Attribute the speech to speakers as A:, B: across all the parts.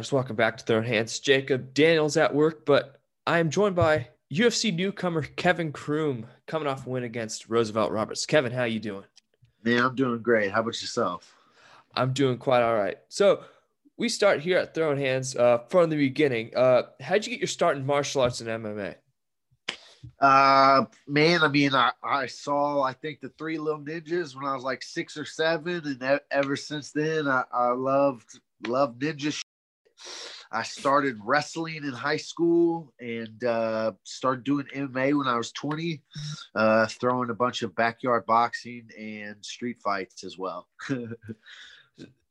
A: Up. Welcome back to Thrown Hands. Jacob Daniels at work, but I am joined by UFC newcomer Kevin Croom coming off a win against Roosevelt Roberts. Kevin, how you doing?
B: Man, I'm doing great. How about yourself?
A: I'm doing quite all right. So we start here at Thrown Hands uh, from the beginning. Uh, how'd you get your start in martial arts and MMA?
B: Uh, man, I mean, I, I saw, I think, the Three Little Ninjas when I was like six or seven, and ever since then, I, I loved loved ninja. I started wrestling in high school and uh, started doing MMA when I was 20, uh, throwing a bunch of backyard boxing and street fights as well.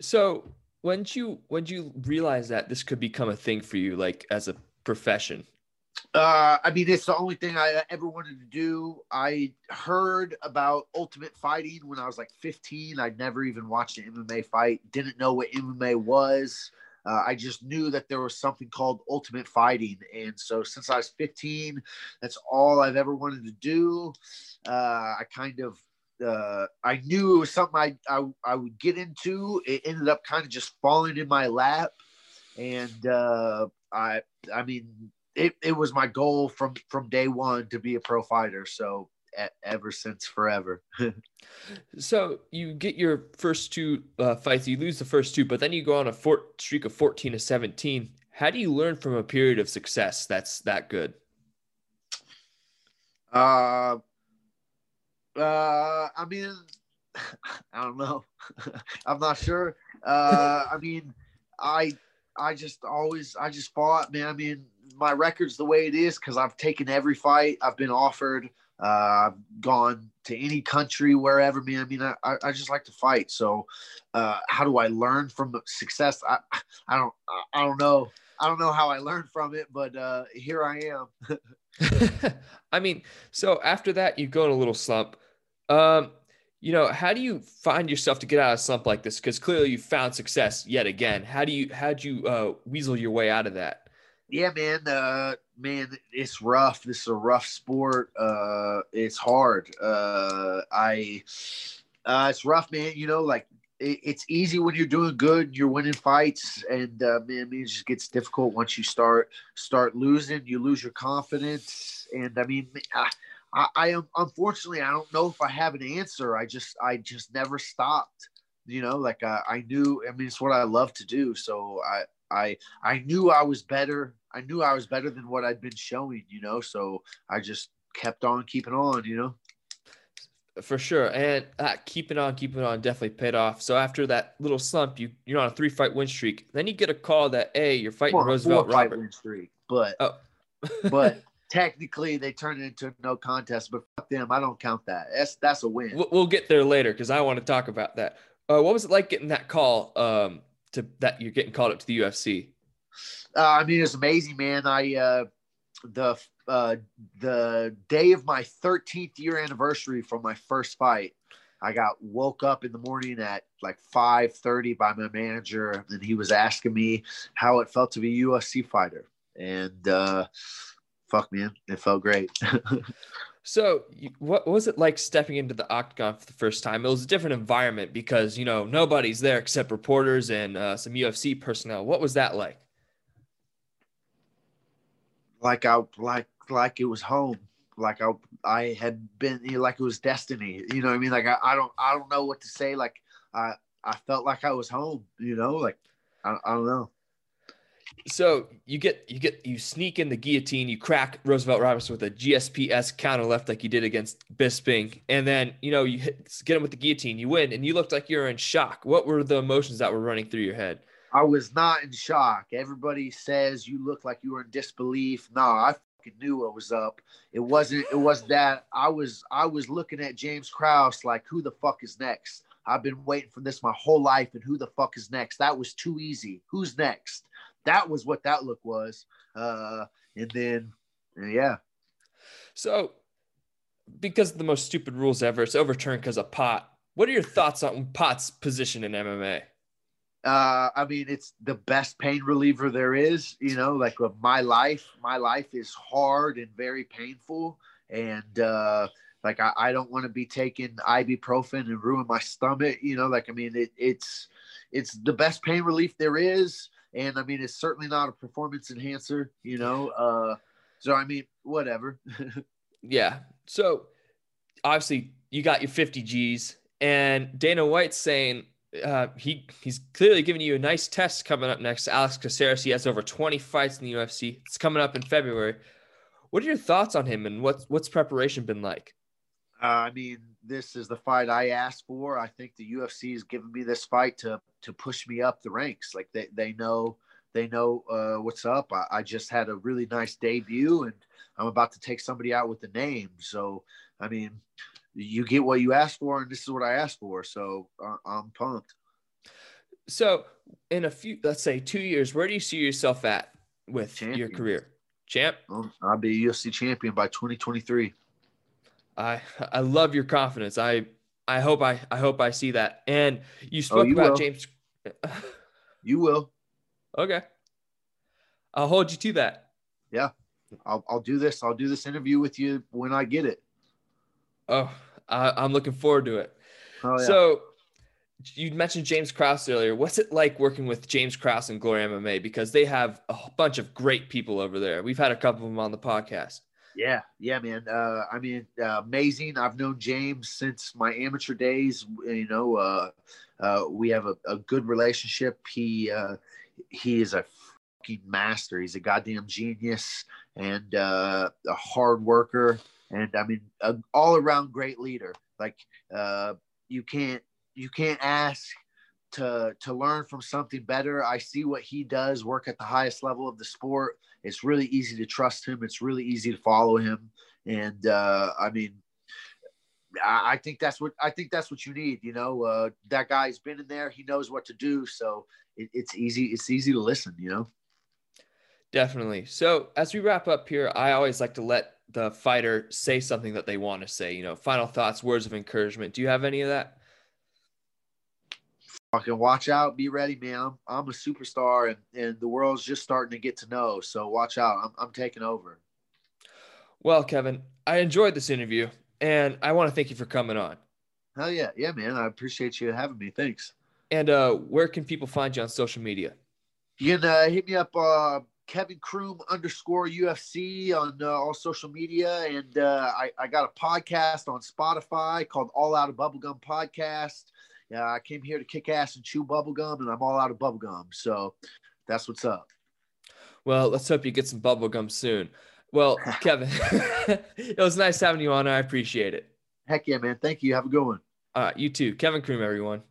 A: So when did you when did you realize that this could become a thing for you, like as a profession?
B: Uh, I mean, it's the only thing I ever wanted to do. I heard about Ultimate Fighting when I was like 15. I'd never even watched an MMA fight, didn't know what MMA was. Uh, I just knew that there was something called Ultimate Fighting. And so since I was 15, that's all I've ever wanted to do. Uh, I kind of, uh, I knew it was something I, I, I would get into. It ended up kind of just falling in my lap. And uh, I, I mean, it, it was my goal from from day one to be a pro fighter so ever since forever.
A: So you get your first two uh, fights, you lose the first two, but then you go on a four, streak of 14 to 17. How do you learn from a period of success that's that good?
B: uh uh i mean i don't know. I'm not sure. Uh i mean i i just always i just fought man. I mean my record's the way it is because i've taken every fight. I've been offered uh, I've gone to any country, wherever, man. I mean, I, I just like to fight. So, uh, how do I learn from success? I, I don't, I don't know. I don't know how I learned from it, but uh, here I am.
A: I mean, so after that, you go in a little slump. Um, you know, how do you find yourself to get out of a slump like this? Because clearly you found success yet again. How do you how'd you uh, weasel your way out of that?
B: Yeah man uh man it's rough. This is a rough sport. Uh it's hard. Uh i uh it's rough man you know like it, it's easy when you're doing good you're winning fights and uh man, it just gets difficult once you start start losing. You lose your confidence and i mean I, I, I am unfortunately i don't know if i have an answer. I just i just never stopped you know like I, I knew i mean it's what i love to do so i I I knew I was better. I knew I was better than what I'd been showing, you know. So I just kept on keeping on, you know.
A: For sure, and uh, keeping on, keeping on, definitely paid off. So after that little slump, you you're on a three fight win streak. Then you get a call that hey, you're fighting
B: Four-
A: Roosevelt
B: four fight win streak, but
A: Oh,
B: but technically they turned it into no contest. But fuck them, I don't count that. That's that's a win.
A: We'll, we'll get there later because I want to talk about that. Uh, what was it like getting that call um, to that you're getting called up to the UFC?
B: Uh, I mean, it's amazing, man. I uh, the uh, the day of my 13th year anniversary from my first fight, I got woke up in the morning at like 5:30 by my manager, and he was asking me how it felt to be a UFC fighter, and uh, fuck, man, it felt great.
A: So, what was it like stepping into the octagon for the first time? It was a different environment because you know nobody's there except reporters and uh, some UFC personnel. What was that like?
B: Like I like like it was home. Like I I had been you know, like it was destiny. You know what I mean? Like I, I don't I don't know what to say. Like I I felt like I was home. You know, like I, I don't know.
A: So you get you get you sneak in the guillotine, you crack Roosevelt Roberts with a GSP's counter left like you did against Bisping, and then you know you hit, get him with the guillotine, you win, and you looked like you're in shock. What were the emotions that were running through your head?
B: I was not in shock. Everybody says you look like you were in disbelief. No, I knew what was up. It wasn't. It was that I was. I was looking at James Krause like, who the fuck is next? I've been waiting for this my whole life, and who the fuck is next? That was too easy. Who's next? That was what that look was. Uh, and then, yeah.
A: So, because of the most stupid rules ever, it's overturned because of pot. What are your thoughts on pot's position in MMA?
B: Uh, I mean, it's the best pain reliever there is. You know, like uh, my life, my life is hard and very painful, and uh, like I, I don't want to be taking ibuprofen and ruin my stomach. You know, like I mean, it, it's it's the best pain relief there is, and I mean, it's certainly not a performance enhancer. You know, uh, so I mean, whatever.
A: yeah. So obviously, you got your 50 G's, and Dana White's saying uh, he he's clearly giving you a nice test coming up next. Alex Caceres, he has over 20 fights in the UFC. It's coming up in February. What are your thoughts on him, and what's what's preparation been like?
B: Uh, I mean, this is the fight I asked for. I think the UFC is giving me this fight to to push me up the ranks. Like they they know they know uh, what's up. I, I just had a really nice debut, and I'm about to take somebody out with the name. So I mean, you get what you asked for, and this is what I asked for. So uh, I'm pumped.
A: So, in a few, let's say two years, where do you see yourself at with
B: Champion.
A: your career, champ?
B: Um, I'll be a UFC champion by 2023.
A: I I love your confidence. I I hope I I hope I see that. And you spoke
B: you
A: about
B: will.
A: James.
B: You will.
A: okay, I'll hold you to that.
B: Yeah. I'll, I'll do this. I'll do this interview with you when I get it.
A: Oh, I, I'm looking forward to it.
B: Oh, yeah.
A: So you mentioned James Krause earlier. What's it like working with James Krause and Glory MMA? Because they have a bunch of great people over there. We've had a couple of them on the podcast.
B: Yeah, yeah, man. Uh, I mean, uh, amazing. I've known James since my amateur days. You know, uh, uh, we have a, a good relationship. He uh, he is a fucking master. He's a goddamn genius and uh, a hard worker, and I mean, an all around great leader. Like uh, you can't you can't ask to to learn from something better. I see what he does work at the highest level of the sport. It's really easy to trust him. It's really easy to follow him. And uh, I mean, I, I think that's what I think that's what you need. You know, uh, that guy's been in there. He knows what to do. So it, it's easy. It's easy to listen. You know.
A: Definitely. So as we wrap up here, I always like to let the fighter say something that they want to say. You know, final thoughts, words of encouragement. Do you have any of that?
B: Fucking watch out. Be ready, man. I'm, I'm a superstar, and, and the world's just starting to get to know. So watch out. I'm, I'm taking over.
A: Well, Kevin, I enjoyed this interview, and I want to thank you for coming on.
B: Hell yeah, yeah, man. I appreciate you having me. Thanks.
A: And uh, where can people find you on social media?
B: You can uh, hit me up, uh, Kevin Croom underscore UFC on uh, all social media, and uh, I, I got a podcast on Spotify called All Out of Bubblegum Podcast. Yeah, I came here to kick ass and chew bubblegum, and I'm all out of bubblegum. So that's what's up.
A: Well, let's hope you get some bubblegum soon. Well, Kevin, it was nice having you on. I appreciate it.
B: Heck yeah, man. Thank you. Have a good one.
A: Uh, you too. Kevin Croom, everyone.